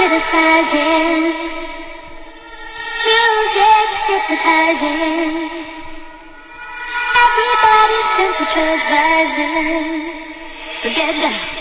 criticizing. Music's hypnotizing. Everybody's temperature's rising. So get down.